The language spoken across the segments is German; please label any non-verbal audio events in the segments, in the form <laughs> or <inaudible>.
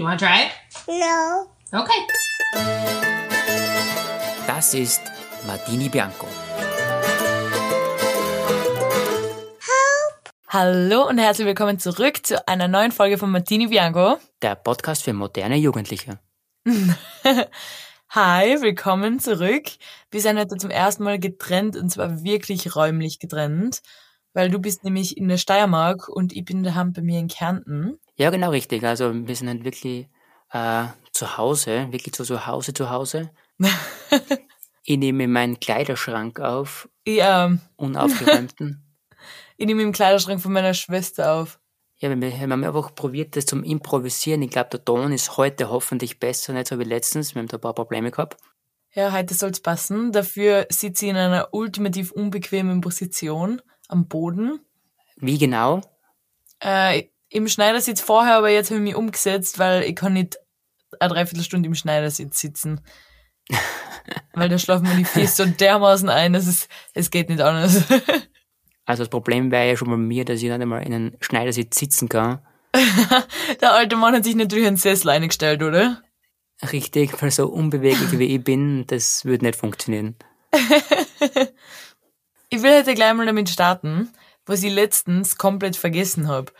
Do you want to try it? No. Okay. Das ist Martini Bianco. Hallo und herzlich willkommen zurück zu einer neuen Folge von Martini Bianco. Der Podcast für moderne Jugendliche. <laughs> Hi, willkommen zurück. Wir sind heute zum ersten Mal getrennt und zwar wirklich räumlich getrennt, weil du bist nämlich in der Steiermark und ich bin daheim bei mir in Kärnten. Ja, genau richtig. Also wir sind halt wirklich äh, zu Hause, wirklich zu, zu Hause zu Hause. <laughs> ich nehme meinen Kleiderschrank auf, Ich, ähm, unaufgeräumten. <laughs> ich nehme im Kleiderschrank von meiner Schwester auf. ja, wir, wir haben einfach probiert, das zum Improvisieren. Ich glaube, der Ton ist heute hoffentlich besser, nicht so wie letztens. Wir haben da ein paar Probleme gehabt. Ja, heute soll's passen. Dafür sitze ich in einer ultimativ unbequemen Position am Boden. Wie genau? Äh, Im Schneidersitz vorher, aber jetzt habe ich mich umgesetzt, weil ich kann nicht eine Dreiviertelstunde im Schneidersitz sitzen. <laughs> weil da schlafen mir die Füße so dermaßen ein, dass es, es geht nicht anders. <laughs> Also das Problem wäre ja schon bei mir, dass ich nicht einmal in einen Schneidersitz sitzen kann. <laughs> Der alte Mann hat sich natürlich einen Sessel eingestellt, oder? Richtig, weil so unbeweglich wie ich bin, das würde nicht funktionieren. Ich will heute gleich mal damit starten, was ich letztens komplett vergessen habe.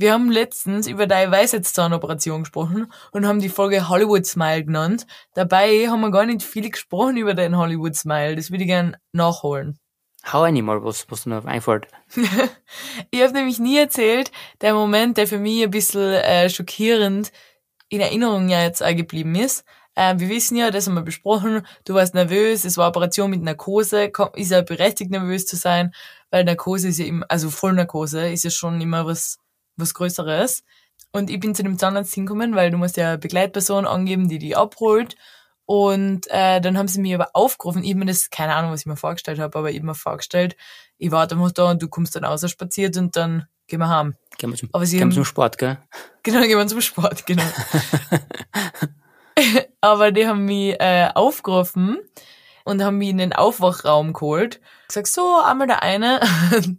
Wir haben letztens über deine Weisheitszahnoperation gesprochen und haben die Folge Hollywood Smile genannt. Dabei haben wir gar nicht viel gesprochen über deinen Hollywood Smile. Das würde ich gern nachholen. Hau einmal was, was noch einfällt. <laughs> Ich habe nämlich nie erzählt, der Moment, der für mich ein bisschen äh, schockierend in Erinnerung ja jetzt auch geblieben ist. Ähm, wir wissen ja, das haben wir besprochen, du warst nervös, es war Operation mit Narkose, Ko- ist ja berechtigt nervös zu sein, weil Narkose ist ja immer, also Vollnarkose ist ja schon immer was, was Größeres. Und ich bin zu dem Zahnarzt hingekommen, weil du musst ja eine Begleitperson angeben, die die abholt. Und äh, dann haben sie mich aber aufgerufen. Ich hab mir das, keine Ahnung, was ich mir vorgestellt habe, aber ich hab mir vorgestellt, ich warte einfach da und du kommst dann raus spaziert und dann gehen wir heim. Gehen wir zum, Aber sie gehen haben- zum Sport, gell? <laughs> Genau, dann gehen wir zum Sport, genau. <laughs> aber die haben mich äh, aufgerufen und haben mich in den Aufwachraum geholt. Gesagt, so, einmal der eine. <laughs>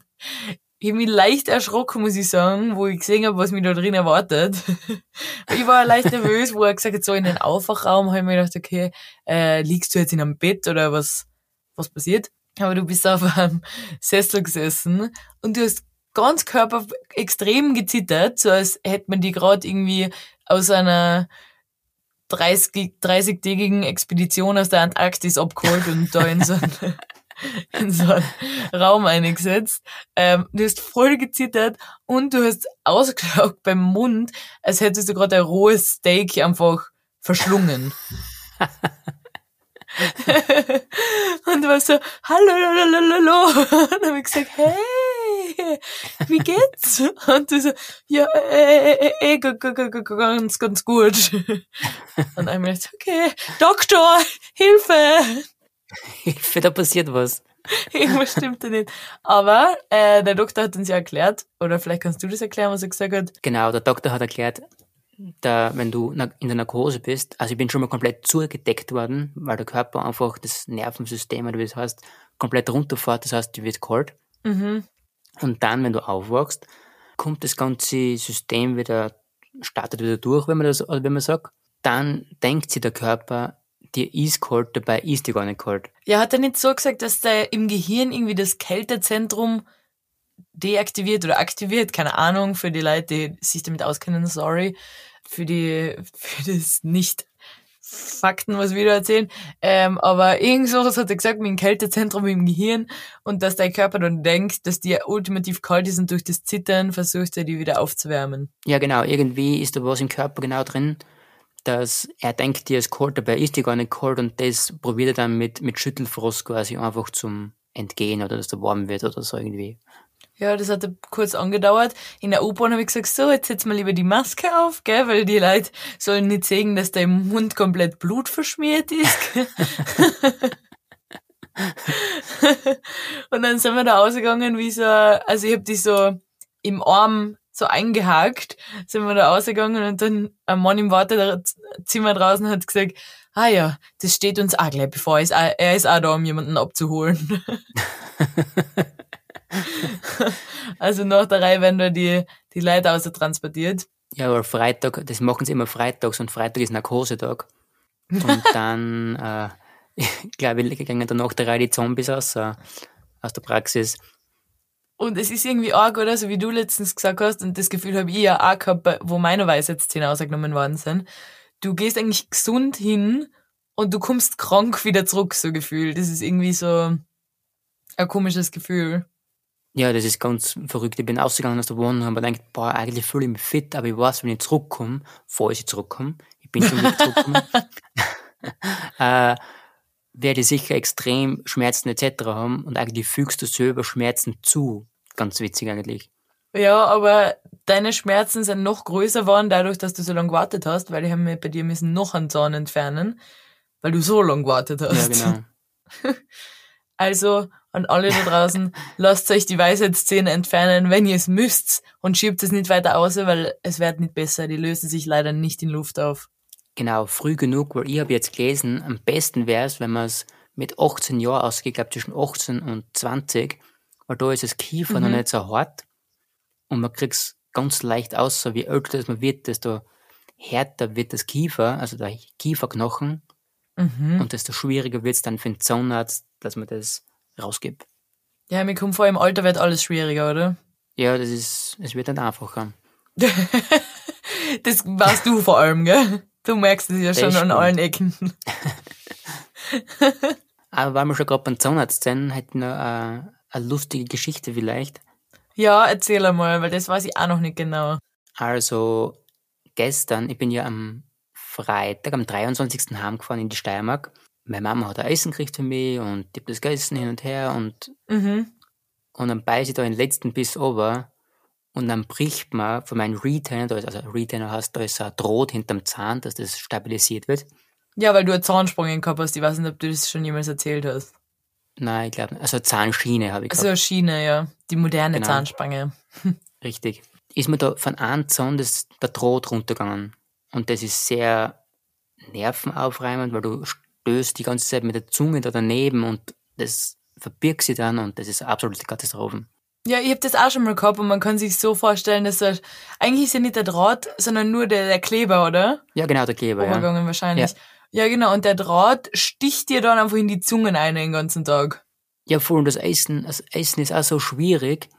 Ich mich leicht erschrocken, muss ich sagen, wo ich gesehen habe, was mich da drin erwartet. <laughs> ich war leicht nervös, wo er gesagt hat, so in den Aufwachraum, habe ich mir gedacht, okay, äh, liegst du jetzt in einem Bett oder was, was passiert? Aber du bist auf einem Sessel gesessen und du hast ganz Körper extrem gezittert, so als hätte man die gerade irgendwie aus einer 30 30-tägigen Expedition aus der Antarktis abgeholt und da in so <laughs> einen, <laughs> in so einen Raum eingesetzt. Ähm, du hast voll gezittert und du hast ausgeschaut <laughs> beim Mund, als hättest du gerade ein rohes Steak einfach verschlungen. <laughs> und du warst so, hallo, hallo. Und dann habe ich gesagt, hey, wie geht's? Und du so, ja, äh, äh, äh, äh, ganz, ganz gut. Und dann habe ich gedacht, okay, Doktor, Hilfe. <laughs> Hilfe, da passiert was. <laughs> Irgendwas stimmt da nicht. Aber äh, der Doktor hat uns ja erklärt, oder vielleicht kannst du das erklären, was er gesagt hat. Genau, der Doktor hat erklärt, da, wenn du in der Narkose bist, also ich bin schon mal komplett zugedeckt worden, weil der Körper einfach das Nervensystem, oder wie es heißt, komplett runterfährt, das heißt, die wird kalt. Mhm. Und dann, wenn du aufwachst, kommt das ganze System wieder, startet wieder durch, wenn man das, wenn man sagt. Dann denkt sich der Körper, dir ist kalt, dabei ist dir gar nicht kalt. Ja, hat er nicht so gesagt, dass da im Gehirn irgendwie das Kältezentrum deaktiviert oder aktiviert? Keine Ahnung, für die Leute, die sich damit auskennen, sorry. Für die, für das nicht Fakten, was wir da erzählen. Ähm, aber irgend sowas hat er gesagt, mit dem Kältezentrum im Gehirn und dass dein Körper dann denkt, dass dir ultimativ kalt ist und durch das Zittern versucht er, die wieder aufzuwärmen. Ja, genau, irgendwie ist da was im Körper genau drin, dass er denkt, dir ist kalt, dabei ist dir gar nicht kalt und das probiert er dann mit, mit Schüttelfrost quasi einfach zum Entgehen oder dass der warm wird oder so irgendwie. Ja, das hat kurz angedauert. In der U-Bahn habe ich gesagt, so, jetzt setz mal lieber die Maske auf, gell, weil die Leute sollen nicht sehen, dass dein Mund komplett Blut verschmiert ist. <laughs> <laughs> und dann sind wir da ausgegangen, wie so, also ich habe die so im Arm so eingehakt, sind wir da ausgegangen und dann ein Mann im Wartezimmer draußen hat gesagt, ah ja, das steht uns auch gleich bevor, er ist auch, er ist auch da, um jemanden abzuholen. <laughs> Also nach der Reihe werden da die, die Leute außer transportiert. Ja, aber Freitag, das machen sie immer freitags und Freitag ist Narkosetag. Und <laughs> dann, äh, <laughs> ich glaube ich, gehen danach drei die Zombies aus, äh, aus der Praxis. Und es ist irgendwie arg, oder? So wie du letztens gesagt hast, und das Gefühl habe ich ja auch gehabt, wo meine Weisheitszähne ausgenommen worden sind. Du gehst eigentlich gesund hin und du kommst krank wieder zurück, so Gefühl. Das ist irgendwie so ein komisches Gefühl. Ja, das ist ganz verrückt. Ich bin ausgegangen aus der Wohnung und habe gedacht, boah, eigentlich fühle ich mich fit, aber ich weiß, wenn ich zurückkomme, falls ich zurückkomme, ich bin schon wieder zurückgekommen, <laughs> <laughs> äh, werde ich sicher extrem Schmerzen etc. haben und eigentlich fügst du selber Schmerzen zu. Ganz witzig eigentlich. Ja, aber deine Schmerzen sind noch größer geworden, dadurch, dass du so lange gewartet hast, weil ich habe mir bei dir müssen noch einen Zahn entfernen, weil du so lange gewartet hast. Ja, genau. <laughs> Also an alle da draußen, <laughs> lasst euch die Weisheitszähne entfernen, wenn ihr es müsst und schiebt es nicht weiter aus, weil es wird nicht besser. Die lösen sich leider nicht in Luft auf. Genau, früh genug, weil ich habe jetzt gelesen, am besten wäre es, wenn man es mit 18 Jahren ausgeht, glaube zwischen 18 und 20, weil da ist das Kiefer Mhm. noch nicht so hart und man kriegt es ganz leicht aus, so wie älter das man wird, desto härter wird das Kiefer, also der Kieferknochen Mhm. und desto schwieriger wird es dann für den Zahnarzt, dass man das rausgibt. Ja, mir kommt vor, im Alter wird alles schwieriger, oder? Ja, das ist, es wird nicht einfacher. <laughs> Das warst du vor allem, gell? Du merkst es ja schon an allen Ecken. <laughs> Aber weil wir schon gerade beim Zahnarzt sind, hätte ich noch äh, eine lustige Geschichte vielleicht. Ja, erzähl einmal, weil das weiß ich auch noch nicht genau. Also gestern, ich bin ja am Freitag, am 23. heimgefahren in die Steiermark. Meine Mama hat ein Essen gekriegt für mich und ich hab das gegessen hin und her und, Mhm. und dann beiße ich da den letzten Biss over und dann bricht man von meinem Retainer, da ist, also Retainer heißt, da ist ein Draht hinterm Zahn, dass das stabilisiert wird. Ja, weil du eine Zahnsprung gehabt hast. Ich weiß nicht, ob du das schon jemals erzählt hast. Nein, ich glaube, also Zahnschiene habe ich gehabt. Also eine Schiene, ja. Die moderne Genau. Zahnspange. <laughs> Richtig. Ist mir da von einem Zahn das, der Draht runtergegangen. Und das ist sehr nervenaufreibend, weil du stößt die ganze Zeit mit der Zunge da daneben und das verbirgt sie dann und das ist eine absolute Katastrophe. Ja, ich hab das auch schon mal gehabt und man kann sich so vorstellen, dass das, eigentlich ist ja nicht der Draht, sondern nur der, der Kleber, oder? Ja, genau, der Kleber, ja. Übergangen wahrscheinlich. Ja. genau, und der Draht sticht dir dann einfach in die Zungen ein den ganzen Tag. Ja, vor allem das Essen, das Essen ist auch so schwierig.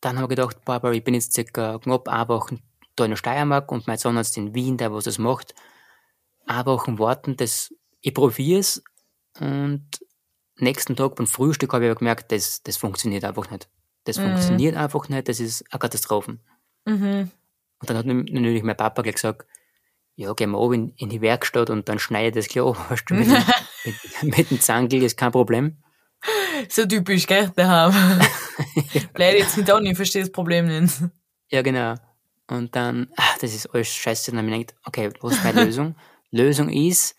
Dann habe ich gedacht, Barbara, ich bin jetzt circa knapp eine Woche da in der Steiermark und mein Zahnarzt in Wien, der was das macht. Eine Woche warten, das, ich probiere es und nächsten Tag beim Frühstück habe ich aber gemerkt, das, das funktioniert einfach nicht. Das funktioniert einfach nicht, das ist eine Katastrophe. Mhm. Und dann hat natürlich mein Papa gleich gesagt, ja, gehen wir oben in, die Werkstatt und dann schneide ich das gleich ab. <laughs> Weißt du, mit, dem- <laughs> mit, mit dem Zangel ist kein Problem. So typisch, gell, daheim. Bleib jetzt nicht an, ich verstehe das Problem nicht. Ja, genau. Und dann, ach, das ist alles scheiße. Und dann habe ich gedacht, okay, was ist meine Lösung? <laughs> Lösung ist,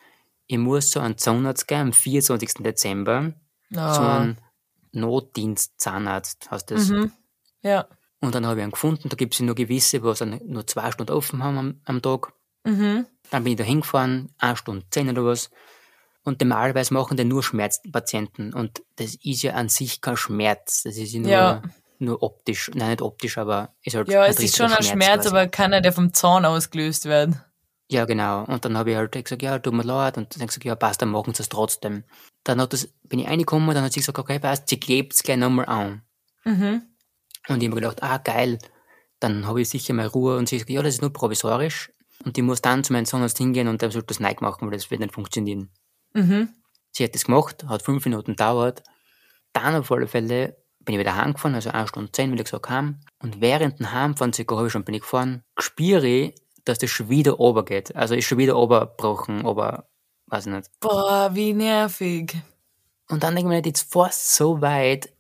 ich muss zu einem Zahnarzt gehen am 24. Dezember, zu Ah. einem Notdienst-Zahnarzt, heißt das. Mhm. Ja. Und dann habe ich einen gefunden, da gibt es nur gewisse, wo dann nur zwei Stunden offen haben am, am Tag. Mhm. Dann bin ich da hingefahren, eine Stunde zehn oder was. Und normalerweise machen die nur Schmerzpatienten. Und das ist ja an sich kein Schmerz. Das ist ja nur, Ja. nur optisch. Nein, nicht optisch, aber ist halt Ja, es ist schon ein Schmerz, quasi. aber keiner, der vom Zahn ausgelöst wird. Ja, genau. Und dann habe ich halt gesagt, ja, tut mir leid. Und dann habe ich gesagt, ja, passt, dann machen sie es trotzdem. Dann hat das, bin ich reingekommen, dann hat sie gesagt, okay, passt, sie klebt es gleich nochmal an. Mhm. Und ich habe mir gedacht, ah, geil. Dann habe ich sicher mal Ruhe. Und sie sagt, ja, das ist nur provisorisch. Und ich muss dann zu meinem Zahnarzt hingehen und der soll das neu machen, weil das wird nicht funktionieren. Mhm. Sie hat das gemacht, hat fünf Minuten gedauert. Dann auf alle Fälle bin ich wieder heimgefahren, also eine Stunde zehn, wie gesagt, heim. Und während dem Heimfahren circa habe ich schon bin ich gefahren, spüre ich, dass das schon wieder runtergeht. Also ist schon wieder runtergebrochen, aber weiß ich nicht. Boah, wie nervig. Und dann denke ich mir, jetzt fährst du so weit,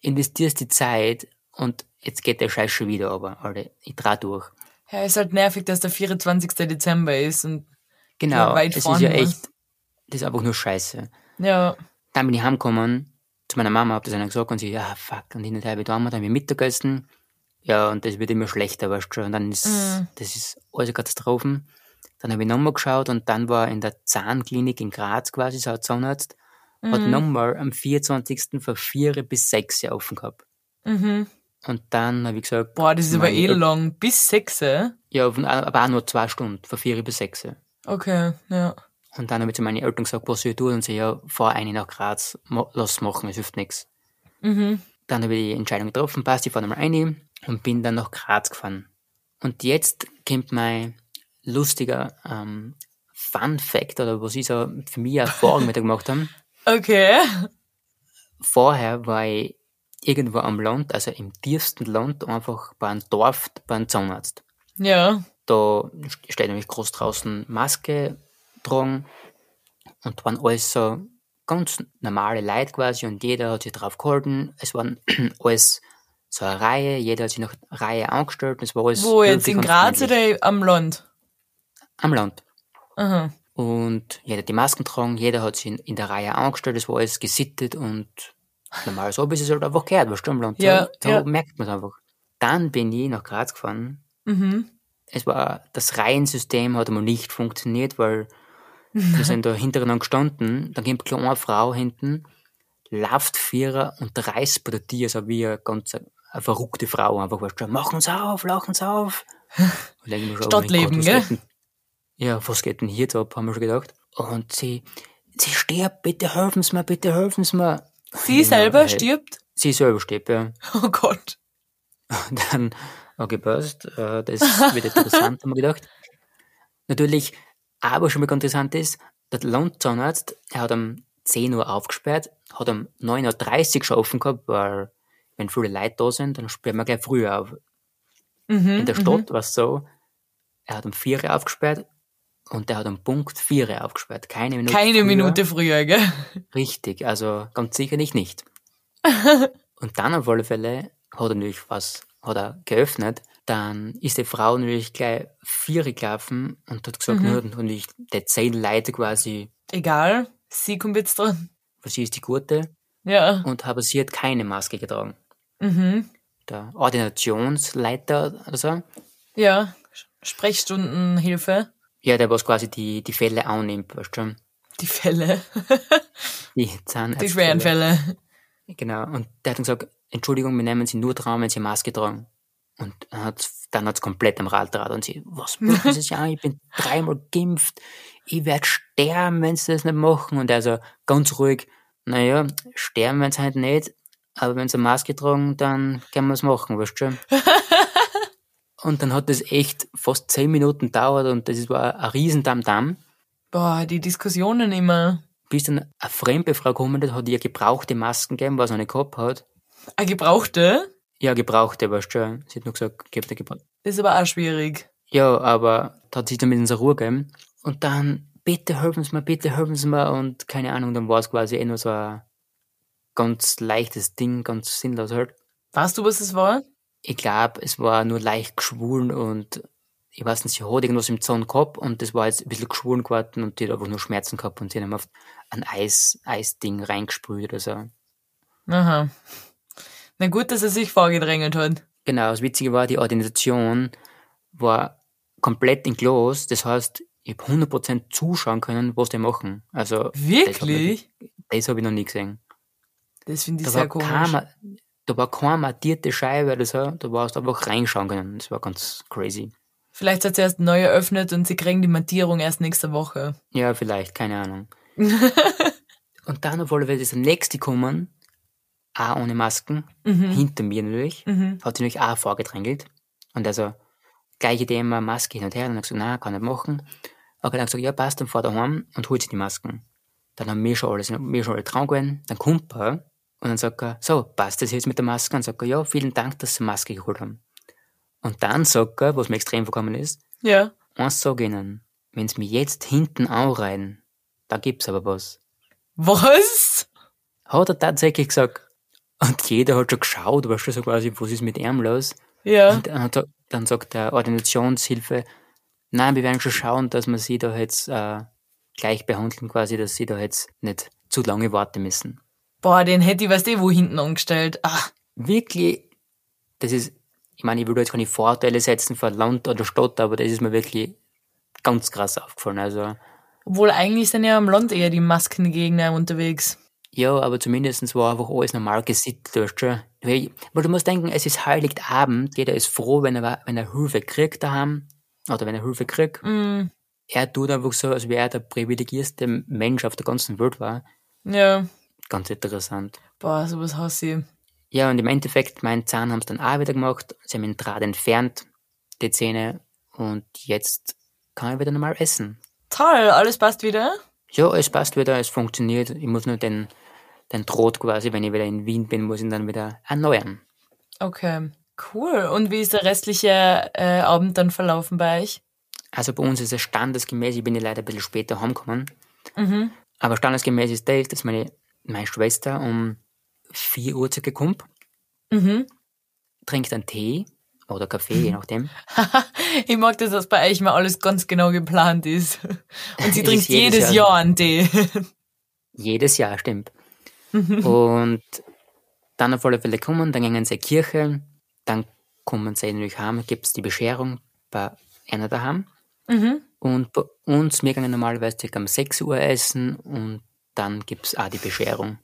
investierst die Zeit und jetzt geht der Scheiß schon wieder runter. Alter, ich dreh durch. Ja, ist halt nervig, dass der 24. Dezember ist und Genau, weit es ist ja echt, das ist einfach nur Scheiße. ja. Dann bin ich heimgekommen zu meiner Mama, hab das einer gesagt und sie, ja, fuck, und hin und her, wie da haben wir Mittagessen. Ja, und das wird immer schlechter, weißt du schon. Und dann ist, Mhm. das ist alles Katastrophen. Dann habe ich nochmal geschaut und dann war in der Zahnklinik in Graz quasi, so ein Zahnarzt, hat Mhm. nochmal am 24. von 4 bis 6 Uhr offen gehabt. Mhm. Und dann habe ich gesagt, Boah, das ist aber eh lang. Bis sechs, äh? ja, von- aber auch nur zwei Stunden, von vier bis sechs. Okay, ja. Und dann habe ich zu meinen Eltern gesagt, was soll ich tun? Und sie, ja, fahr eine nach Graz, lass machen, es hilft nichts. Mhm. Dann habe ich die Entscheidung getroffen, passt, ich fahre nochmal rein und bin dann nach Graz gefahren. Und jetzt kommt mein lustiger ähm, Fun Fact, oder was ich so für mich Erfahrung mit gemacht habe. <laughs> Okay. Vorher war ich irgendwo am Land, also im tiefsten Land, einfach bei einem Dorf, bei einem Zahnarzt. Ja. Da steht nämlich groß draußen Maske tragen und waren alles so ganz normale Leute quasi und jeder hat sich drauf gehalten. Es waren <clears throat> alles so eine Reihe, jeder hat sich nach Reihe angestellt. Es war alles Wo jetzt in Graz oder am Land? Am Land. Aha. Und jeder hat die Masken tragen, jeder hat sich in, in der Reihe angestellt, es war alles gesittet und normal so, bis es halt einfach gehört, was am Land. Ja, so, so ja. merkt man es einfach. Dann bin ich nach Graz gefahren. Mhm. Es war, das Reihensystem hat einmal nicht funktioniert, weil wir sind da <laughs> hintereinander gestanden, dann kommt eine Frau hinten, läuft Vierer und reißt bei der Tür, so wie eine ganz eine verrückte Frau, einfach, weißt du, auf, lachen's auf. Schon, oh mein Stadtleben, gell? Ja, was geht denn hier ab, haben wir schon gedacht. Und sie, sie stirbt, bitte helfen Sie mir, bitte helfen Sie mir. Sie Ja, selber hey. stirbt? Sie selber stirbt, ja. <laughs> Oh Gott. Und dann, okay, passt, äh, das wird interessant, haben wir gedacht. Natürlich, aber schon mal ganz interessant ist, der Landzahnarzt, er hat um 10 Uhr aufgesperrt, hat um 9.30 Uhr schon offen gehabt, weil wenn viele Leute da sind, dann sperren wir gleich früher auf. Mhm. In der Stadt war es so, er hat um 4 Uhr aufgesperrt und er hat um Punkt 4 Uhr aufgesperrt. Keine Minute Keine früher. Minute früher, gell? Richtig, also ganz sicherlich nicht. <laughs> und dann auf alle Fälle hat er natürlich was, hat er geöffnet. Dann ist die Frau natürlich gleich vier gelaufen und hat gesagt, mhm. und ich, die zehn Leute quasi, Egal. Sie kommt jetzt dran. was sie ist die Gute, Ja. und aber sie hat keine Maske getragen. Mhm. Der Ordinationsleiter oder so, Ja. Sprechstundenhilfe. Ja, der was quasi die, die Fälle annimmt, weißt du schon. Die Fälle. <laughs> Die Zahnärzte. Die schweren Fälle. Genau. Und der hat dann gesagt, Entschuldigung, wir nehmen Sie nur dran, wenn Sie Maske tragen. Und dann hat's, dann hat's komplett am Rad draht und sie, was <laughs> machen Sie an? Ich bin dreimal geimpft. Ich werd sterben, wenn Sie das nicht machen. Und er so ganz ruhig, naja, sterben wenn Sie halt nicht, aber wenn Sie Maske tragen, dann können wir es machen, weißt du schon? <laughs> Und dann hat das echt fast zehn Minuten gedauert und das war ein riesen Damm-Damm, Boah, die Diskussionen immer. bis dann eine fremde Frau gekommen ist, hat ihr gebrauchte Masken gegeben, was er nicht gehabt hat. Eine gebrauchte? Ja, gebrauchte, weißt du schon. Sie hat nur gesagt, gebt eine gebrauchte. Das ist aber auch schwierig. Ja, aber da hat sich dann mit in Ruhe gegeben. Und dann, bitte helfen Sie mir, bitte helfen Sie mir. Und keine Ahnung, dann war es quasi eh nur so ein ganz leichtes Ding, ganz sinnlos halt. Weißt du, was das war? Ich glaube, es war nur leicht geschwollen und ich weiß nicht, sie hat irgendwas im Zahn gehabt und das war jetzt ein bisschen geschwollen geworden und die hat einfach nur Schmerzen gehabt und sie haben auf ein Eis, Eisding reingesprüht oder so. Aha. Na gut, dass er sich vorgedrängelt hat. Genau, das Witzige war, die Organisation war komplett in Glas. Das heißt, ich habe 100% zuschauen können, was die machen. Also, Wirklich? Das habe ich, hab ich noch nie gesehen. Das finde ich Da sehr komisch. keine, da war keine mattierte Scheibe so, da warst du einfach reinschauen können. Das war ganz crazy. Vielleicht hat sie erst neu eröffnet und sie kriegen die Mattierung erst nächste Woche. Ja, vielleicht, keine Ahnung. <laughs> Und dann auf alle Fälle ist der nächste gekommen, auch ohne Masken, hinter mir natürlich, Mhm. hat sich natürlich auch vorgedrängelt. Und also, gleiche Thema, Maske hin und her. Und dann hat gesagt, nein, kann nicht machen. Okay, dann gesagt, ja, passt, dann fahr daheim und holt sich die Masken. Dann haben wir schon alles, wir schon alle dran gewesen. Dann kommt er und dann sagt er, so, passt das jetzt mit der Maske? Und dann sagt er, ja, vielen Dank, dass Sie Maske geholt haben. Und dann sagt er, was mir extrem vorkommen ist, Ja. eins sag ich Ihnen, wenn Sie mir jetzt hinten anreiten, da gibt's aber was. Was? Hat er tatsächlich gesagt. Und jeder hat schon geschaut, weißt du, so quasi, was ist mit ihm los? Ja. Und dann, dann sagt der Ordinationshilfe, nein, wir werden schon schauen, dass wir sie da jetzt äh, gleich behandeln, quasi, dass sie da jetzt nicht zu lange warten müssen. Boah, den hätte ich, weißt du, wo hinten angestellt. Ah, Wirklich, das ist, ich meine, ich da jetzt keine Vorteile setzen für Land oder Stadt, aber das ist mir wirklich ganz krass aufgefallen. Also, obwohl eigentlich sind ja am Land eher die Maskengegner unterwegs. ja, aber zumindestens war einfach alles normal gesittet, schon. Weil du musst denken, es ist Heiligabend, jeder ist froh, wenn er, wenn er Hilfe kriegt daheim, oder wenn er Hilfe kriegt. Mm, Er tut einfach so, als wäre er der privilegierste Mensch auf der ganzen Welt war. ja. Ganz interessant. Boah, sowas hasse ich. Ja, und im Endeffekt, meinen Zahn haben sie dann auch wieder gemacht. Sie haben den Draht entfernt, die Zähne, und jetzt kann ich wieder normal essen. Toll, alles passt wieder? Ja, es passt wieder, es funktioniert. Ich muss nur den, den Draht quasi, wenn ich wieder in Wien bin, muss ich ihn dann wieder erneuern. Okay, cool. Und wie ist der restliche äh, Abend dann verlaufen bei euch? Also bei uns ist es standesgemäß, ich bin ja leider ein bisschen später heimgekommen, Mhm. aber standesgemäß ist das, dass meine, meine Schwester um 4 Uhr circa kommt, Mhm. trinkt einen Tee oder Kaffee, je nachdem. <laughs> ich mag das, dass bei euch mal alles ganz genau geplant ist. <laughs> Und sie trinkt jedes jedes Jahr- Jahr einen Tee. <laughs> Jedes Jahr, stimmt. und dann auf alle Fälle kommen, dann gehen sie in die Kirche, dann kommen sie natürlich heim, gibt es die Bescherung bei einer daheim. Mhm. Und bei uns, wir gehen normalerweise um 6 Uhr essen und dann gibt es auch die Bescherung.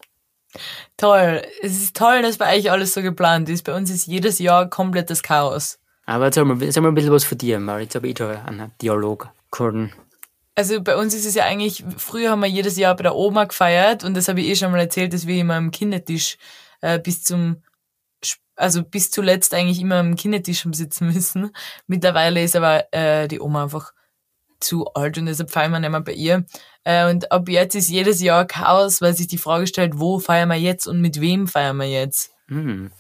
Toll. Es ist toll, dass bei euch alles so geplant ist. Bei uns ist jedes Jahr komplettes Chaos. Aber jetzt haben wir, jetzt wir ein bisschen was von dir, weil jetzt habe ich schon einen Dialog gehalten. Also bei uns ist es ja eigentlich, früher haben wir jedes Jahr bei der Oma gefeiert und das habe ich eh schon mal erzählt, dass wir immer am Kindertisch äh, bis zum, also bis zuletzt eigentlich immer am Kindertisch haben sitzen müssen. Mittlerweile ist aber äh, die Oma einfach zu alt und deshalb feiern wir nicht mehr bei ihr. Äh, und ab jetzt ist jedes Jahr Chaos, weil sich die Frage stellt, wo feiern wir jetzt und mit wem feiern wir jetzt? Hm.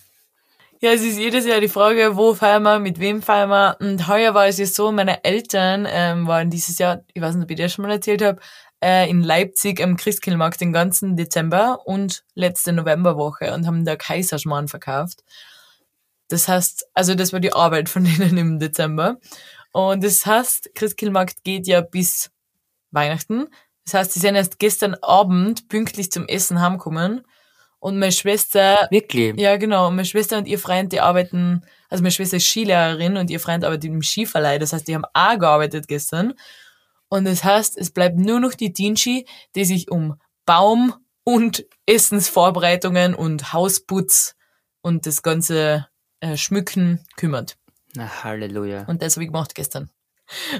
Ja, es ist jedes Jahr die Frage, wo feiern wir, mit wem feiern wir. Und heuer war es ja so, meine Eltern ähm, waren dieses Jahr, ich weiß nicht, ob ich das schon mal erzählt habe, äh, in Leipzig am Christkindlmarkt den ganzen Dezember und letzte Novemberwoche und haben da Kaiserschmarrn verkauft. Das heißt, also das war die Arbeit von <laughs> denen im Dezember. Und das heißt, Christkindlmarkt geht ja bis Weihnachten. Das heißt, sie sind erst gestern Abend pünktlich zum Essen heimgekommen. Und meine Schwester Wirklich? ja, genau. Und meine Schwester und ihr Freund, die arbeiten, also meine Schwester ist Skilehrerin und ihr Freund arbeitet im Skiverleih. Das heißt, die haben auch gearbeitet gestern. Und das heißt, es bleibt nur noch die Dinschi, die sich um Baum und Essensvorbereitungen und Hausputz und das ganze äh, Schmücken kümmert. Na, Halleluja. Und das habe ich gemacht gestern.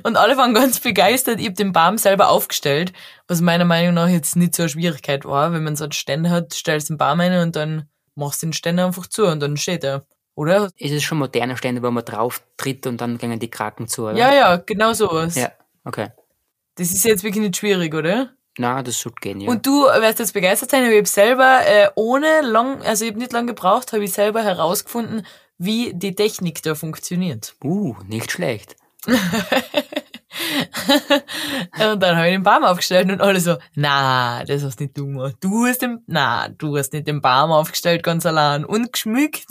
Und alle waren ganz begeistert. Ich habe den Baum selber aufgestellt, was meiner Meinung nach jetzt nicht so eine Schwierigkeit war. Wenn man so einen Ständer hat, stellst du den Baum rein und dann machst du den Ständer einfach zu und dann steht er. Oder? Ist es schon moderne Stände, wo man drauf tritt und dann gehen die Kraken zu, oder? Ja, ja, genau sowas. Ja, okay. Das ist jetzt wirklich nicht schwierig, oder? Na, das sollte gehen, ja. Und du wirst jetzt begeistert sein, ich habe selber äh, ohne lang, also ich habe nicht lange gebraucht, habe ich selber herausgefunden, wie die Technik da funktioniert. uh, nicht schlecht. <laughs> Und dann habe ich den Baum aufgestellt und alle so, na, das hast nicht du gemacht. Du hast den, na, du hast nicht den Baum aufgestellt ganz allein und geschmückt.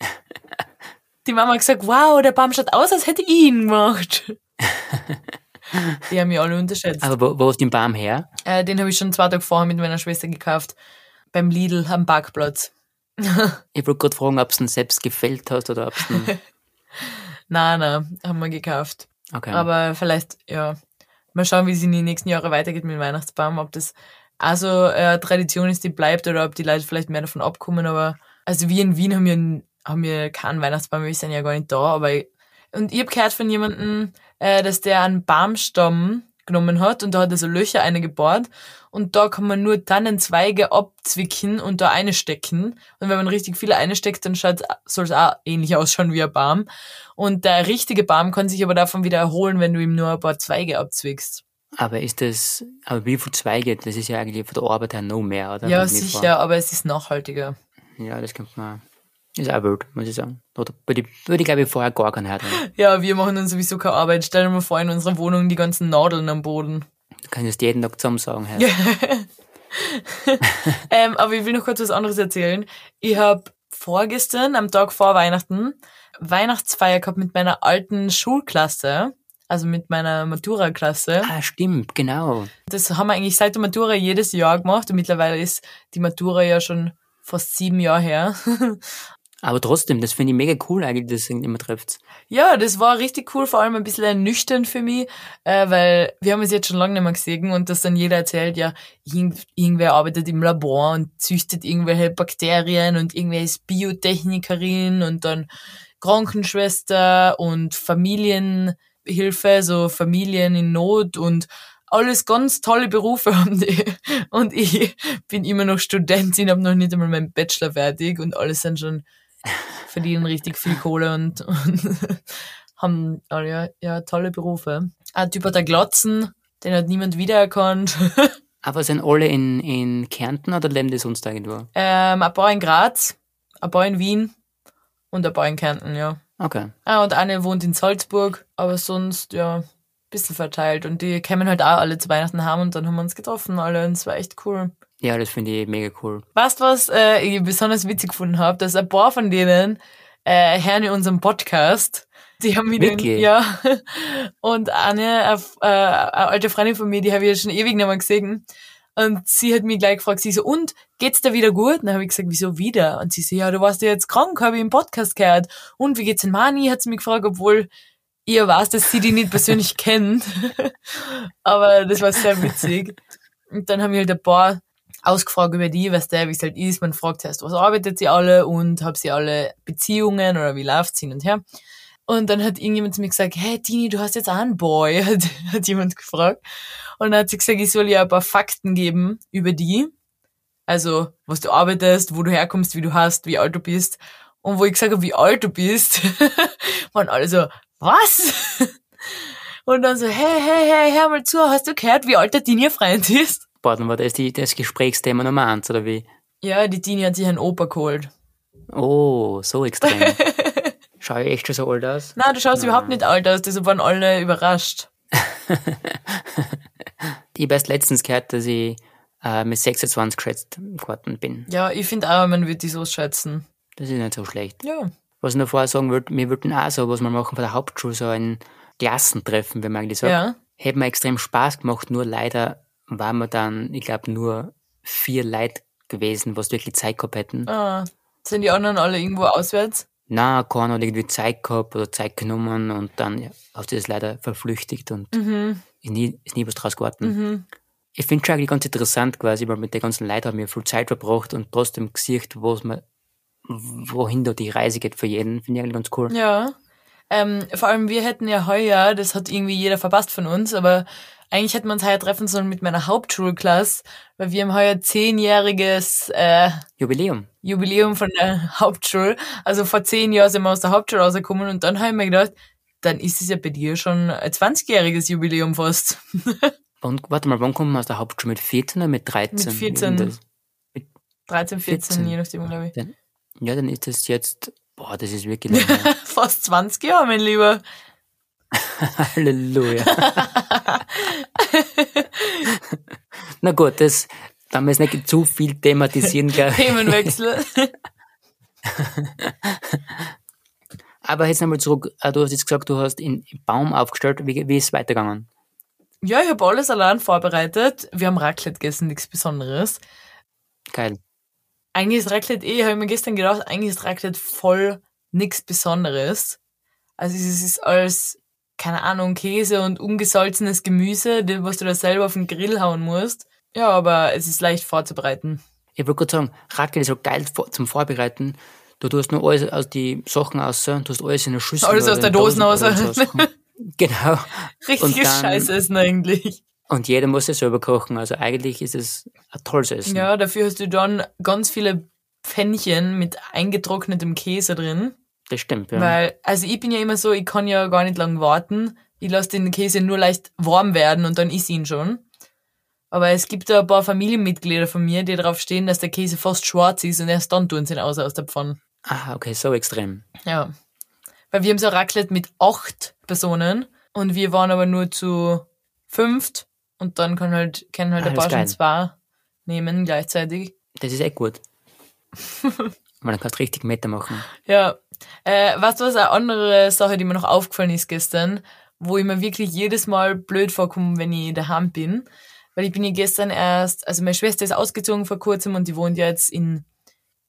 <laughs> Die Mama hat gesagt, wow, der Baum schaut aus, als hätte ich ihn gemacht. <laughs> Die haben mich alle unterschätzt. Aber wo, wo ist den Baum her? Äh, den habe ich schon zwei Tage vorher mit meiner Schwester gekauft. Beim Lidl am Parkplatz. Ich wollte gerade fragen, ob du ihn selbst gefällt hast oder ob du ihn... Na, na, haben wir gekauft. Okay. Aber vielleicht, ja, mal schauen, wie es in den nächsten Jahren weitergeht mit dem Weihnachtsbaum, ob das also äh, Tradition ist, die bleibt oder ob die Leute vielleicht mehr davon abkommen. Aber also wir in Wien haben wir, haben wir keinen Weihnachtsbaum, wir sind ja gar nicht da. Aber ich, und ich habe gehört von jemandem, äh, dass der einen Baumstamm genommen hat und da hat er so Löcher eingebohrt und da kann man nur Tannenzweige abzwicken und da einstecken. Und wenn man richtig viele einsteckt, dann soll es auch ähnlich ausschauen wie ein Baum. Und der richtige Baum kann sich aber davon wieder erholen, wenn du ihm nur ein paar Zweige abzwickst. aber ist das... Aber wie viel Zweige? Das ist ja eigentlich von der Arbeit her noch mehr, oder? Ja, mir vor. sicher, aber es ist nachhaltiger. Ja, das kommt man... Ist auch wild, muss ich sagen. Oder würde ich, würde ich glaube ich, vorher gar keinen haben. Ja, wir machen dann sowieso keine Arbeit. Stell dir mal vor, in unserer Wohnung die ganzen Nadeln am Boden. Du kannst jeden Tag zusammen sagen. Halt. <laughs> Ähm, aber ich will noch kurz was anderes erzählen. Ich habe vorgestern, am Tag vor Weihnachten, Weihnachtsfeier gehabt mit meiner alten Schulklasse, also mit meiner Matura-Klasse. Ah, stimmt, genau. Das haben wir eigentlich seit der Matura jedes Jahr gemacht und mittlerweile ist die Matura ja schon fast sieben Jahre her. <laughs> Aber trotzdem, das finde ich mega cool eigentlich, dass ihr immer trefft. Ja, das war richtig cool, vor allem ein bisschen ernüchternd für mich, äh, weil wir haben es jetzt schon lange nicht mehr gesehen und dass dann jeder erzählt, ja, irgend, irgendwer arbeitet im Labor und züchtet irgendwelche Bakterien und irgendwer ist Biotechnikerin und dann Krankenschwester und Familienhilfe, so Familien in Not und alles ganz tolle Berufe <laughs> haben die. Und ich bin immer noch Studentin, habe noch nicht einmal meinen Bachelor fertig und alle sind schon, verdienen richtig viel Kohle und, und <laughs> haben alle ja, ja, tolle Berufe. Ein Typ hat ein Glotzen, den hat niemand wiedererkannt. <laughs> Aber sind alle in, in Kärnten oder leben die sonst irgendwo? ähm, ein paar in Graz, ein paar in Wien und ein paar in Kärnten, ja. Okay. Ah, und eine wohnt in Salzburg, aber sonst, ja, bisschen verteilt. Und die kämen halt auch alle zu Weihnachten haben und dann haben wir uns getroffen alle und es war echt cool. Ja, das finde ich mega cool. Weißt du, was äh, ich besonders witzig gefunden habe? Dass ein paar von denen äh, hören in unserem Podcast. Die haben mich den, ja. <laughs> Und eine, äh, eine alte Freundin von mir, die habe ich ja schon ewig nicht mehr gesehen. Und sie hat mich gleich gefragt, sie so, und, geht's dir wieder gut? Und dann habe ich gesagt, wieso wieder? Und sie so, ja, du warst ja jetzt krank, habe ich im Podcast gehört. Und wie geht's denn Mani? Hat sie mich gefragt, obwohl ihr weiß, dass sie die nicht persönlich <laughs> kennt. <laughs> Aber das war sehr witzig. Und dann haben wir halt ein paar ausgefragt über die, was der, wie es halt ist. Man fragt zuerst, was arbeitet sie alle und hab sie alle Beziehungen oder wie läuft's hin und her. Und dann hat irgendjemand zu mir gesagt, hey Tini, du hast jetzt auch einen Boy, <laughs> hat, hat jemand gefragt. Und dann hat sie gesagt, ich soll ihr ein paar Fakten geben über die. Also, was du arbeitest, wo du herkommst, wie du hast, wie alt du bist. Und wo ich gesagt habe, wie alt du bist, <laughs> waren alle so, was? <laughs> Und dann so, hey, hey, hey, hör mal zu, hast du gehört, wie alt der Tini ihr Freund ist? Dann war das die, das Gesprächsthema Nummer eins, oder wie? Ja, die Tini hat sich einen Opa geholt. Oh, so extrem. <laughs> Schau ich echt schon so alt aus? Na, du schaust überhaupt nicht alt aus, deshalb waren alle überrascht. <laughs> Ich habe erst letztens gehört, dass ich äh, mit 26 geschätzt geworden bin. Ja, ich finde auch, man wird die so schätzen. Das ist nicht so schlecht. Ja. Was ich noch vorher sagen wollte, wir wollten auch so, was wir machen von der Hauptschule, so ein Klassentreffen, wenn man eigentlich sagt. Ja. Hätte mir extrem Spaß gemacht, nur leider waren wir dann, ich glaube, nur vier Leute gewesen, was wirklich Zeit gehabt hätten. Ah, sind die anderen alle irgendwo auswärts? Na, keiner hat irgendwie Zeit gehabt oder Zeit genommen und dann ja, hat sich das leider verflüchtigt und Mhm. ist, nie, ist nie was draus geworden. Mhm. Ich finde schon eigentlich ganz interessant quasi, weil mit den ganzen Leuten haben wir viel Zeit verbracht und trotzdem gesehen, was man, wohin da die Reise geht für jeden, finde ich eigentlich ganz cool. Ja. Ähm, vor allem wir hätten ja heuer, das hat irgendwie jeder verpasst von uns, aber eigentlich hätten wir uns heuer treffen sollen mit meiner Hauptschulklasse, weil wir haben heuer zehnjähriges äh, Jubiläum. Jubiläum von der Hauptschule. Also vor zehn Jahren sind wir aus der Hauptschule rausgekommen und dann habe ich mir gedacht, dann ist es ja bei dir schon ein 20-jähriges Jubiläum fast. <laughs> Wann, warte mal, wann kommt man aus der Hauptschule? Mit 14 oder mit 13? Mit 14. Das- 13, 14, 14. je nachdem, glaube ich. Dann, ja, dann ist das jetzt, boah, das ist wirklich lang. <laughs> her. Fast 20 Jahre, mein Lieber. <laughs> Halleluja. <laughs> Na gut, das, da wir jetzt nicht zu viel thematisieren, ich. <laughs> Themenwechsel. Aber jetzt einmal zurück, äh, du hast jetzt gesagt, du hast in im Baum aufgestellt, wie, wie ist es weitergegangen? ja, ich habe alles allein vorbereitet. Wir haben Raclette gegessen, nichts Besonderes. Geil. Eigentlich ist Raclette eh, habe ich mir gestern gedacht, eigentlich ist Raclette voll nichts Besonderes. Also es ist alles, keine Ahnung, Käse und ungesalzenes Gemüse, was du da selber auf den Grill hauen musst. Ja, aber es ist leicht vorzubereiten. Ich wollte gerade sagen, Raclette ist so geil zum Vorbereiten. Du tust nur alles aus die Sachen raus, du hast alles in der Schüssel. Alles aus der Dosen Sachen. <laughs> Genau. Richtiges Scheißessen eigentlich. Und jeder muss es selber kochen. Also eigentlich ist es ein tolles Essen. Ja, dafür hast du dann ganz viele Pfännchen mit eingetrocknetem Käse drin. Das stimmt, ja. Weil, also ich bin ja immer so, ich kann ja gar nicht lang warten. Ich lasse den Käse nur leicht warm werden und dann isst ihn schon. Aber es gibt da ein paar Familienmitglieder von mir, die darauf stehen, dass der Käse fast schwarz ist und erst dann tun sie ihn aus aus der Pfanne. ah, okay, so extrem. Ja. Weil wir haben so Raclette mit acht Personen und wir waren aber nur zu fünft und dann kann halt, können halt Ah, ein paar schon zwei nehmen gleichzeitig. Das ist echt gut. <laughs> Weil dann kannst du richtig Meter machen. Ja. Äh, weißt du was, eine andere Sache, die mir noch aufgefallen ist gestern, wo ich mir wirklich jedes Mal blöd vorkomme, wenn ich daheim bin. Weil ich bin ja gestern erst, also meine Schwester ist ausgezogen vor kurzem und die wohnt ja jetzt in,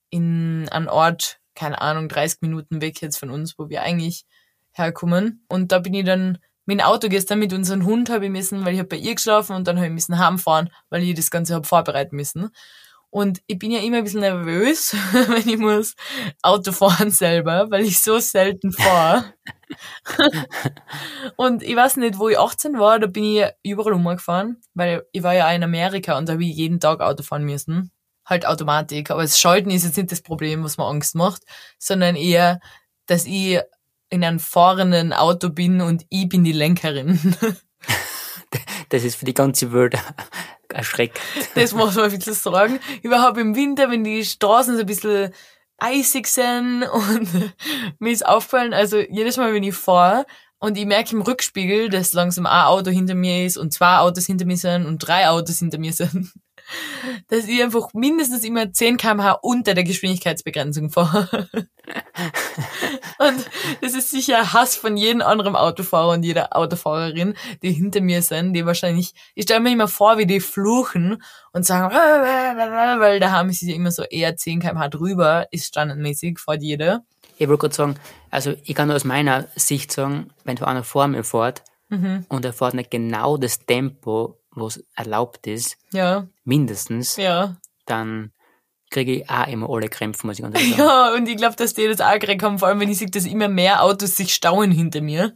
in einem Ort keine Ahnung, 30 Minuten weg jetzt von uns, wo wir eigentlich herkommen. Und da bin ich dann mit dem Auto gestern mit unserem Hund habe ich müssen, weil ich habe bei ihr geschlafen und dann habe ich müssen heimfahren, weil ich das Ganze habe vorbereiten müssen. Und ich bin ja immer ein bisschen nervös, <laughs> wenn ich muss Auto fahren selber, weil ich so selten fahre. <laughs> und ich weiß nicht, wo ich 18 war, da bin ich überall umgefahren, weil ich war ja auch in Amerika und da habe ich jeden Tag Auto fahren müssen. Halt Automatik. Aber das Schalten ist jetzt nicht das Problem, was mir Angst macht, sondern eher, dass ich in einem fahrenden Auto bin und ich bin die Lenkerin. <laughs> das ist für die ganze Welt erschreckend. <laughs> Das muss man ein bisschen sagen. Überhaupt im Winter, wenn die Straßen so ein bisschen eisig sind und <laughs> mir ist aufgefallen, also jedes Mal, wenn ich fahre und ich merke im Rückspiegel, dass langsam ein Auto hinter mir ist und zwei Autos hinter mir sind und drei Autos hinter mir sind, <laughs> dass ich einfach mindestens immer 10 kmh unter der Geschwindigkeitsbegrenzung fahre. <laughs> und das ist sicher Hass von jedem anderen Autofahrer und jeder Autofahrerin, die hinter mir sind, die wahrscheinlich, ich stelle mir immer vor, wie die fluchen und sagen, <laughs> weil da haben sie immer so eher 10 kmh drüber, ist standardmäßig, vor jeder. Ich wollte gerade sagen, also ich kann nur aus meiner Sicht sagen, wenn du einer vor mir fährt mhm. und er fährt nicht genau das Tempo, was erlaubt ist, ja. mindestens, ja. dann kriege ich auch immer alle Krämpfe, muss ich ganz ehrlich <laughs> sagen. Ja, und ich glaube, dass die das auch gekriegt haben, vor allem wenn ich sehe, dass immer mehr Autos sich stauen hinter mir.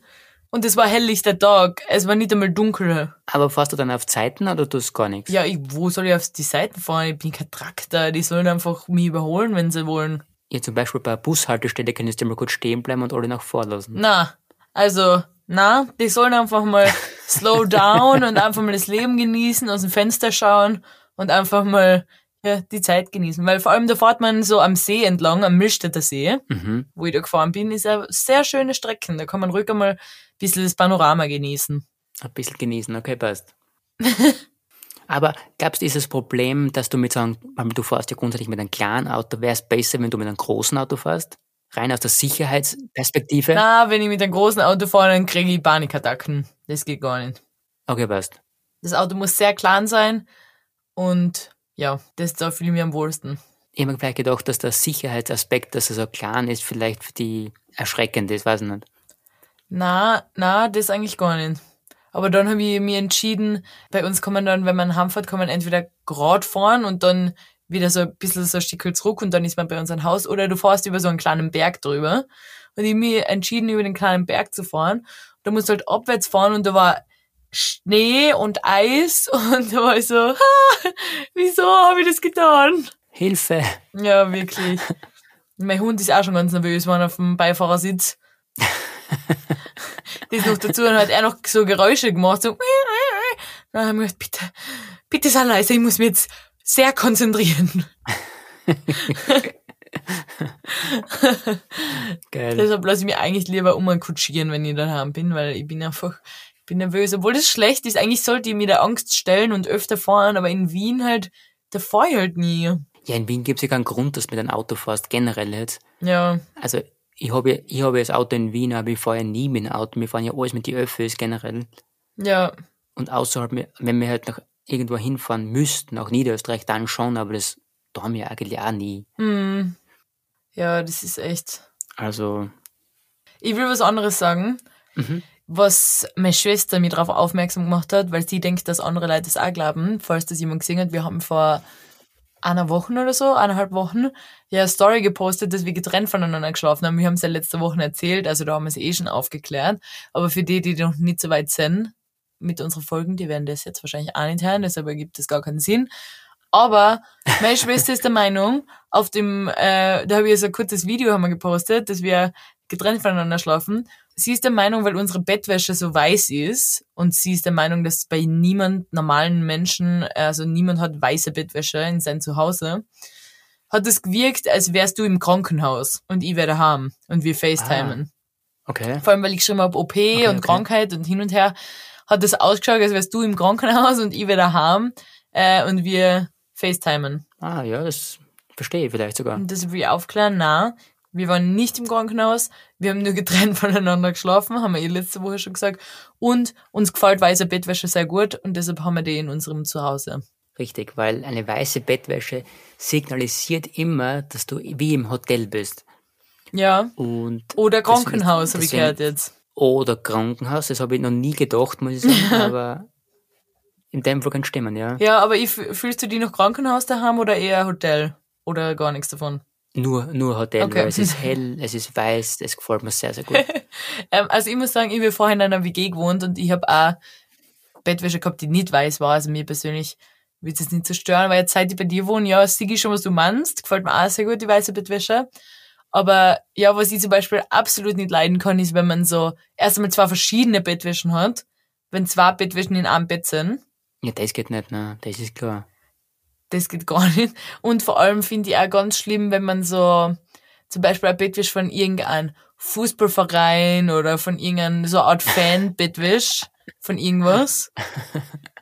Und es war helllichter Tag, es war nicht einmal dunkel. Aber fährst du dann auf Zeiten oder tust du gar nichts? Ja, ich, wo soll ich auf die Seiten fahren? Ich bin kein Traktor, die sollen einfach mich überholen, wenn sie wollen. Ja, zum Beispiel bei einer Bushaltestelle könntest du mal kurz stehen bleiben und alle nach vorne lassen. Na, also, na, die sollen einfach mal <laughs> slow down und einfach mal das Leben genießen, aus dem Fenster schauen und einfach mal ja, die Zeit genießen. Weil vor allem da fährt man so am See entlang, am Milchstädter See, mhm. wo ich da gefahren bin, ist eine sehr schöne Strecke. Da kann man ruhig einmal ein bisschen das Panorama genießen. Ein bisschen genießen, okay, passt. <laughs> Aber glaubst du, ist das Problem, dass du mit so einem, du fährst ja grundsätzlich mit einem kleinen Auto, wäre es besser, wenn du mit einem großen Auto fährst? Rein aus der Sicherheitsperspektive? Na, wenn ich mit einem großen Auto fahre, dann kriege ich Panikattacken. Das geht gar nicht. Okay, passt. Das Auto muss sehr klein sein und ja, das da fühle ich mich am wohlsten. Ich habe mir vielleicht gedacht, dass der Sicherheitsaspekt, dass er so klein ist, vielleicht für die erschreckend ist, weiß ich nicht. Na, na, das eigentlich gar nicht. Aber dann habe ich mir entschieden, bei uns kann man dann, wenn man heimfährt, kann man entweder gerade fahren und dann wieder so ein bisschen so ein Stück zurück und dann ist man bei uns ein Haus oder du fährst über so einen kleinen Berg drüber. Und ich habe mir entschieden, über den kleinen Berg zu fahren. Da musst du halt abwärts fahren und da war Schnee und Eis <laughs> und da war ich so, <laughs> ha, wieso habe ich das getan? Hilfe. Ja, wirklich. <laughs> mein Hund ist auch schon ganz nervös, wenn er auf dem Beifahrersitz. das noch dazu und hat er noch so Geräusche gemacht, so. Dann haben wir gesagt, bitte, bitte sei leise, ich muss mich jetzt sehr konzentrieren. <laughs> Geil. Deshalb lasse ich mich eigentlich lieber umkutschieren, wenn ich daheim bin, weil ich bin einfach, ich bin nervös. Obwohl das schlecht ist, eigentlich sollte ich mir der Angst stellen und öfter fahren, aber in Wien halt, da fahre ich halt nie. Ja, in Wien gibt es ja keinen Grund, dass du mit einem Auto fährst, generell jetzt. Ja. Also, ich habe ich habe das Auto in Wien, aber ich fahre ja nie mit dem Auto. Wir fahren ja alles mit den Öffis generell. Ja. Und außerhalb, wenn wir halt nach irgendwo hinfahren müssten, auch Niederösterreich, dann schon, aber das tun wir eigentlich auch nie. Mm. Ja, das ist echt. Also. Ich will was anderes sagen, mhm. was meine Schwester mir darauf aufmerksam gemacht hat, weil sie denkt, dass andere Leute das auch glauben, falls das jemand gesehen hat. Wir haben vor einer Woche oder so, eineinhalb Wochen, ja, eine Story gepostet, dass wir getrennt voneinander geschlafen haben. Wir haben es ja letzte Woche erzählt, also da haben wir es eh schon aufgeklärt. Aber für die, die noch nicht so weit sind mit unseren Folgen, die werden das jetzt wahrscheinlich auch nicht hören, deshalb ergibt das gar keinen Sinn. Aber meine Schwester ist der Meinung, auf dem, äh, da habe ich so ein kurzes Video haben wir gepostet, dass wir getrennt voneinander schlafen. Sie ist der Meinung, weil unsere Bettwäsche so weiß ist und sie ist der Meinung, dass bei niemand normalen Menschen, also niemand hat weiße Bettwäsche in seinem Zuhause, hat es gewirkt, als wärst du im Krankenhaus und ich wäre daheim und wir FaceTimen. Ah, okay. Vor allem, weil ich geschrieben habe OP okay, und okay. Krankheit und hin und her, hat es ausgeschaut, als wärst du im Krankenhaus und ich wäre daheim äh, und wir FaceTimen. Ah ja, das verstehe ich vielleicht sogar. Und das will ich aufklären, na, wir waren nicht im Krankenhaus, wir haben nur getrennt <laughs> voneinander geschlafen, haben wir eh letzte Woche schon gesagt. Und uns gefällt weiße Bettwäsche sehr gut und deshalb haben wir die in unserem Zuhause. Richtig, weil eine weiße Bettwäsche signalisiert immer, dass du wie im Hotel bist. Ja. Und Oder Krankenhaus, habe ich gehört jetzt. Oder Krankenhaus, das habe ich noch nie gedacht, muss ich sagen, <laughs> aber in dem Fall kann stimmen, ja. Ja, aber ich, fühlst du die noch Krankenhaus daheim oder eher Hotel? Oder gar nichts davon? Nur, nur Hotel, Okay. weil es ist hell, <laughs> es ist weiß, das gefällt mir sehr, sehr gut. <laughs> Ähm, also ich muss sagen, ich habe vorhin in einer WG gewohnt und ich habe auch Bettwäsche gehabt, die nicht weiß war. Also mir persönlich wird es nicht so stören, weil jetzt seit ich bei dir wohne, ja, sieh ich schon, was du meinst. Gefällt mir auch sehr gut, die weiße Bettwäsche. Aber ja, was ich zum Beispiel absolut nicht leiden kann, ist, wenn man so erst einmal zwei verschiedene Bettwäschen hat, wenn zwei Bettwäschen in einem Bett sind. Ja, das geht nicht, ne, das ist klar. Das geht gar nicht. Und vor allem finde ich auch ganz schlimm, wenn man so zum Beispiel ein Bettwäsche von irgendeinem Fußballverein oder von irgendeinem so eine Art Fan-Bettwäsche von irgendwas.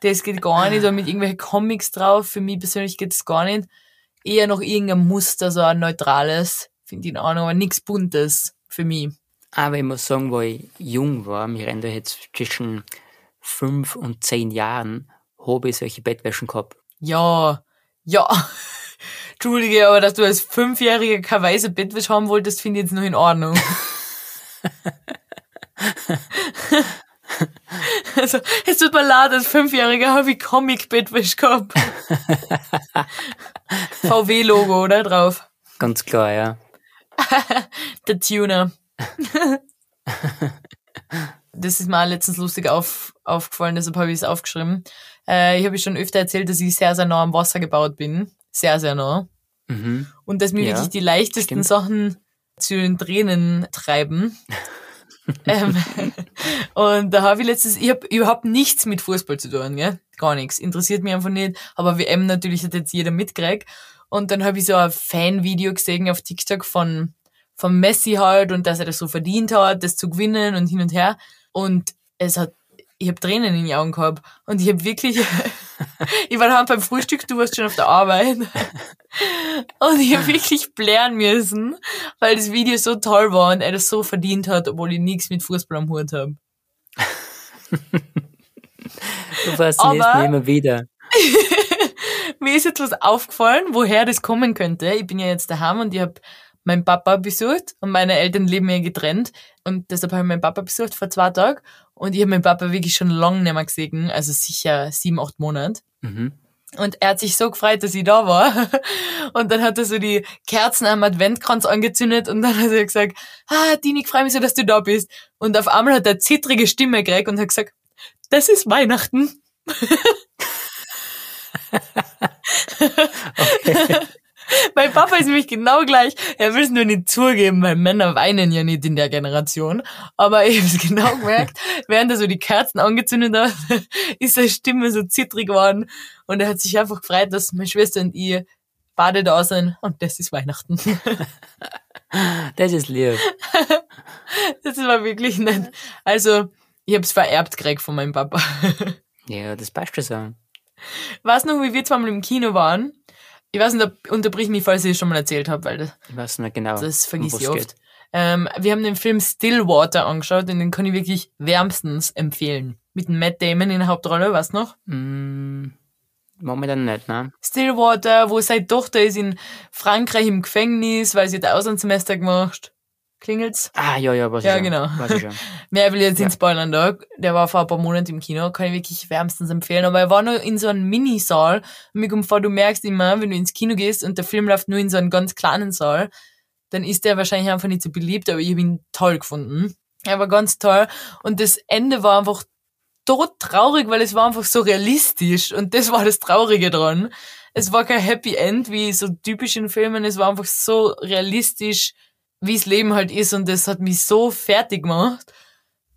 Das geht gar nicht. Oder mit irgendwelchen Comics drauf. Für mich persönlich geht es gar nicht. Eher noch irgendein Muster, so ein neutrales. Finde ich in Ordnung, aber nichts Buntes für mich. Aber ich muss sagen, wo ich jung war, wir rennen da jetzt zwischen fünf und zehn Jahren, ich solche Bettwäschen gehabt. Ja, ja. <laughs> Entschuldige, aber dass du als Fünfjähriger keine weiße Bettwäsche haben wolltest, finde ich jetzt noch in Ordnung. <laughs> also, es tut mir leid, als Fünfjähriger habe ich Comic-Bettwäsche gehabt. <laughs> VW-Logo, oder? Drauf. Ganz klar, ja. Der Tuner. das ist mir auch letztens lustig auf, aufgefallen, deshalb habe ich es aufgeschrieben. Äh, ich habe schon öfter erzählt, dass ich sehr, sehr nah am Wasser gebaut bin. Sehr, sehr nah. Mhm. Und dass mir Ja, wirklich die leichtesten stimmt. Sachen zu den Tränen treiben. <laughs> ähm, und da habe ich letztens, ich habe überhaupt nichts mit Fußball zu tun, gell? Gar nichts. Interessiert mich einfach nicht. Aber WM natürlich hat jetzt jeder mitgekriegt. Und dann habe ich so ein Fan-Video gesehen auf TikTok von, von Messi halt und dass er das so verdient hat, das zu gewinnen und hin und her. Und es hat, ich habe Tränen in den Augen gehabt. Und ich habe wirklich, <laughs> ich war daheim beim Frühstück, du warst schon auf der Arbeit. <laughs> Und ich habe wirklich blären müssen, weil das Video so toll war und er das so verdient hat, obwohl ich nichts mit Fußball am Hut habe. Du faszinierst mich immer wieder. <laughs> Mir ist etwas aufgefallen, woher das kommen könnte. Ich bin ja jetzt daheim und ich habe meinen Papa besucht und meine Eltern leben ja getrennt und deshalb habe ich meinen Papa besucht vor zwei Tagen und ich habe meinen Papa wirklich schon lange nicht mehr gesehen, also sicher sieben, acht Monate. Mhm. Und er hat sich so gefreut, dass ich da war. <laughs> Und dann hat er so die Kerzen am Adventkranz angezündet und dann hat er gesagt, ah, Dini, ich freue mich so, dass du da bist. Und auf einmal hat er zittrige Stimme gekriegt und hat gesagt, das ist Weihnachten. <laughs> <laughs> <laughs> mein Papa ist nämlich genau gleich. Er will es nur nicht zugeben, weil Männer weinen ja nicht in der Generation. Aber ich habe es genau gemerkt, während er so die Kerzen angezündet hat, <laughs> ist seine Stimme so zittrig geworden. Und er hat sich einfach gefreut, dass meine Schwester und ich beide da sind. Und das ist Weihnachten. <laughs> Das ist lieb. Das war wirklich nett. Also, ich habe es vererbt gekriegt von meinem Papa. Ja, das passt schon so. Weißt du noch, wie wir zweimal im Kino waren? Ich weiß nicht, unterbrich mich, falls ich es schon mal erzählt habe, weil das Ich weiß nicht genau. Das vergiss was ich oft. geht. Ähm, wir haben den Film Stillwater angeschaut und den kann ich wirklich wärmstens empfehlen. Mit Matt Damon in der Hauptrolle, weißt du noch? Mm, momentan nicht, ne? Stillwater, wo seine Tochter ist in Frankreich im Gefängnis, weil sie hat Auslandssemester gemacht. Klingelt's? Ah, ja, ja, was Ja, ich genau. Weiß ich schon. <laughs> Mehr will ich jetzt Ja. nicht spoilern da. Der war vor ein paar Monaten im Kino, kann ich wirklich wärmstens empfehlen. Aber er war nur in so einem Minisaal. Und mir kommt vor, du merkst immer, wenn du ins Kino gehst und der Film läuft nur in so einem ganz kleinen Saal, dann ist der wahrscheinlich einfach nicht so beliebt, aber ich habe ihn toll gefunden. Er war ganz toll. Und das Ende war einfach tot traurig, weil es war einfach so realistisch. Und das war das Traurige dran. Es war kein Happy End, wie so typisch in Filmen. Es war einfach so realistisch, wie das Leben halt ist. Und das hat mich so fertig gemacht,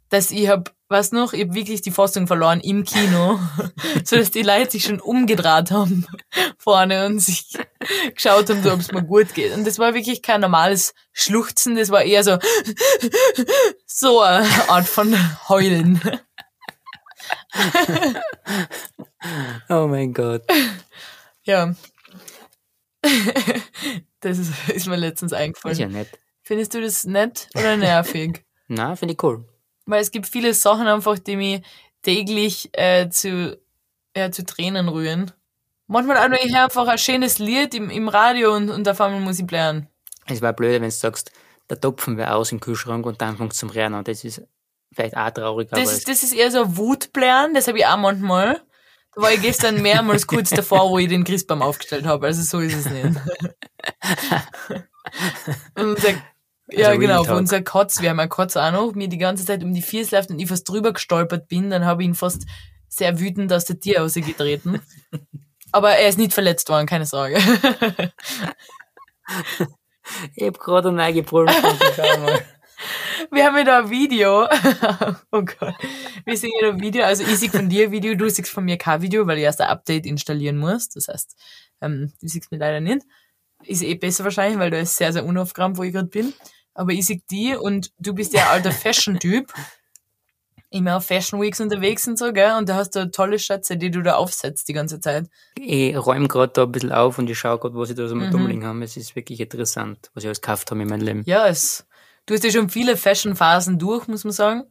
dass ich hab, was noch, ich hab wirklich die Fassung verloren im Kino, <laughs> so dass die Leute sich schon umgedreht haben <laughs> vorne und sich geschaut haben, ob es mir gut geht. Und das war wirklich kein normales Schluchzen, das war eher so <laughs> so eine Art von Heulen. Oh mein Gott. Ja. Das ist, ist mir letztens Ist eingefallen. ja nett. Findest du das nett oder nervig? <laughs> Na, finde ich cool. Weil es gibt viele Sachen einfach, die mich täglich äh, zu, ja, zu Tränen rühren. Manchmal auch nur, ich höre einfach ein schönes Lied im, im Radio und, und auf einmal muss ich blären. Es war blöd, wenn du sagst, der Topfen wäre aus im Kühlschrank und dann fängt es zum Rennen an. Das ist vielleicht auch traurig, Das, ist- das ist eher so ein Wutblären, das habe ich auch manchmal. Da war ich gestern mehrmals kurz <laughs> davor, wo ich den Christbaum aufgestellt habe. Also so ist es nicht. <laughs> Und unser, ja, Also genau, von Talk. unserer Katz, wir haben eine Katz auch noch, mir die ganze Zeit um die Füße läuft und ich fast drüber gestolpert bin, dann habe ich ihn fast sehr wütend aus der Tür rausgetreten. <laughs> Aber er ist nicht verletzt worden, keine Sorge. <laughs> ich hab gerade einen eingebrüllt. Wir haben ja da ein Video. <laughs> oh Gott. Wir sehen ja da ein Video. Also ich sehe von dir ein Video, du siehst von mir kein Video, weil ich erst ein Update installieren muss. Das heißt, ähm, du siehst mich leider nicht. Ist eh besser wahrscheinlich, weil du ist sehr, sehr unaufgeräumt, wo ich gerade bin. Aber ich sehe die und du bist ja alter Fashion-Typ. Immer auf Fashion Weeks unterwegs und so, gell? Und da hast du tolle Schätze, die du da aufsetzt die ganze Zeit. Ich räume gerade da ein bisschen auf und ich schaue gerade, was ich da so mit Mhm. rumliegen habe. Es ist wirklich interessant, was ich alles gekauft habe in meinem Leben. Ja, es, du hast ja schon viele Fashion-Phasen durch, muss man sagen.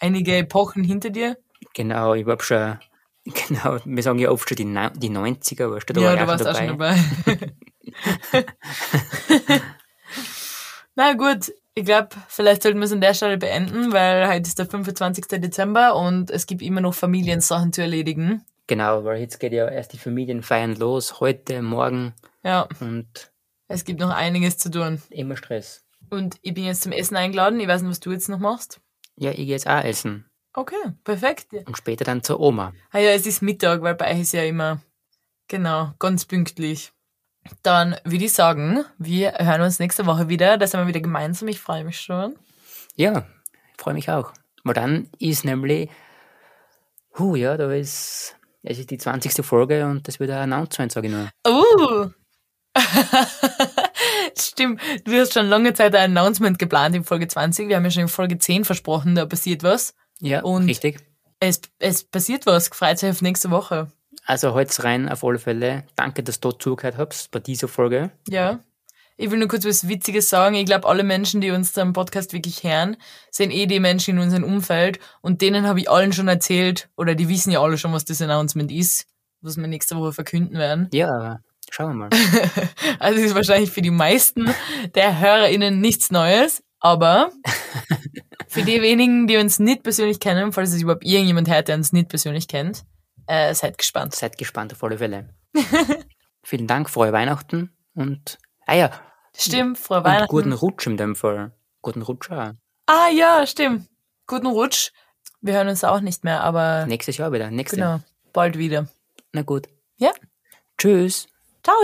Einige Epochen hinter dir. Genau, ich hab schon, <laughs> genau, wir sagen ja oft schon die, die 90er, aber da ja, war du ich warst auch schon dabei. <laughs> <laughs> Na gut, ich glaube, vielleicht sollten wir es an der Stelle beenden, weil heute ist der 25. Dezember und es gibt immer noch Familiensachen zu erledigen. Genau, weil jetzt geht ja erst die Familienfeiern los, heute, morgen Ja, und es gibt noch einiges zu tun. immer Stress. Und ich bin jetzt zum Essen eingeladen. Ich weiß nicht, was du jetzt noch machst. Ja, ich gehe jetzt auch essen Okay, perfekt. und später dann zur Oma. Ah ja, es ist Mittag, weil bei euch ist ja immer, genau, ganz pünktlich. Dann würde ich sagen, wir hören uns nächste Woche wieder. Da sind wir wieder gemeinsam. Ich freue mich schon. Ja, ich freue mich auch. Weil dann ist nämlich, hu, ja, da ist, es ist die 20. Folge und das wird ein Announcement, sage ich nur. Uh! <laughs> Stimmt, du hast schon lange Zeit ein Announcement geplant in Folge 20. Wir haben ja schon in Folge 10 versprochen, da passiert was. Ja, Und- richtig. Es, es passiert was. Freut euch auf nächste Woche. Also halt's rein auf alle Fälle. Danke, dass du zugehört habt bei dieser Folge. Ja. Ich will nur kurz was Witziges sagen. Ich glaube, alle Menschen, die uns am Podcast wirklich hören, sind eh die Menschen in unserem Umfeld. Und denen habe ich allen schon erzählt, oder die wissen ja alle schon, was das Announcement ist, was wir nächste Woche verkünden werden. Ja, aber schauen wir mal. <laughs> Also ist wahrscheinlich für die meisten der HörerInnen nichts Neues, aber <laughs> für die wenigen, die uns nicht persönlich kennen, falls es überhaupt irgendjemand hört, der uns nicht persönlich kennt, äh, seid gespannt. Seid gespannt auf alle Fälle. <laughs> Vielen Dank, frohe Weihnachten und, ah ja, Stimmt, frohe und Weihnachten. guten Rutsch in dem Fall. Guten Rutsch auch. ah ja, stimmt. Guten Rutsch. Wir hören uns auch nicht mehr, aber Nächstes Jahr wieder. Nächste. genau, bald wieder. Na gut. Ja, Tschüss. ciao.